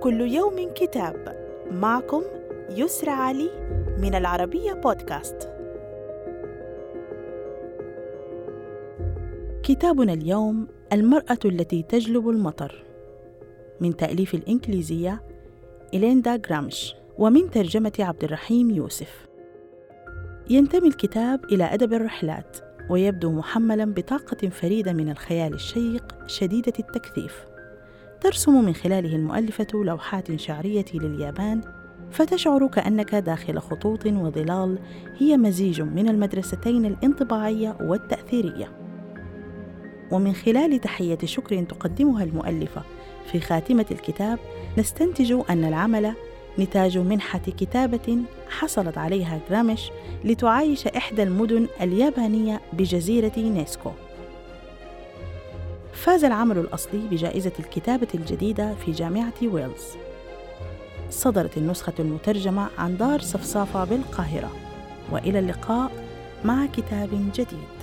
كل يوم كتاب. معكم يسرى علي من العربية بودكاست. كتابنا اليوم المرأة التي تجلب المطر. من تأليف الإنجليزية إليندا جرامش ومن ترجمة عبد الرحيم يوسف. ينتمي الكتاب إلى أدب الرحلات ويبدو محملا بطاقة فريدة من الخيال الشيق شديدة التكثيف. ترسم من خلاله المؤلفة لوحات شعرية لليابان فتشعر كأنك داخل خطوط وظلال هي مزيج من المدرستين الانطباعية والتأثيرية ومن خلال تحية شكر تقدمها المؤلفة في خاتمة الكتاب نستنتج أن العمل نتاج منحة كتابة حصلت عليها جرامش لتعايش إحدى المدن اليابانية بجزيرة نيسكو. فاز العمل الأصلي بجائزة الكتابة الجديدة في جامعة ويلز. صدرت النسخة المترجمة عن دار صفصافة بالقاهرة. وإلى اللقاء مع كتاب جديد.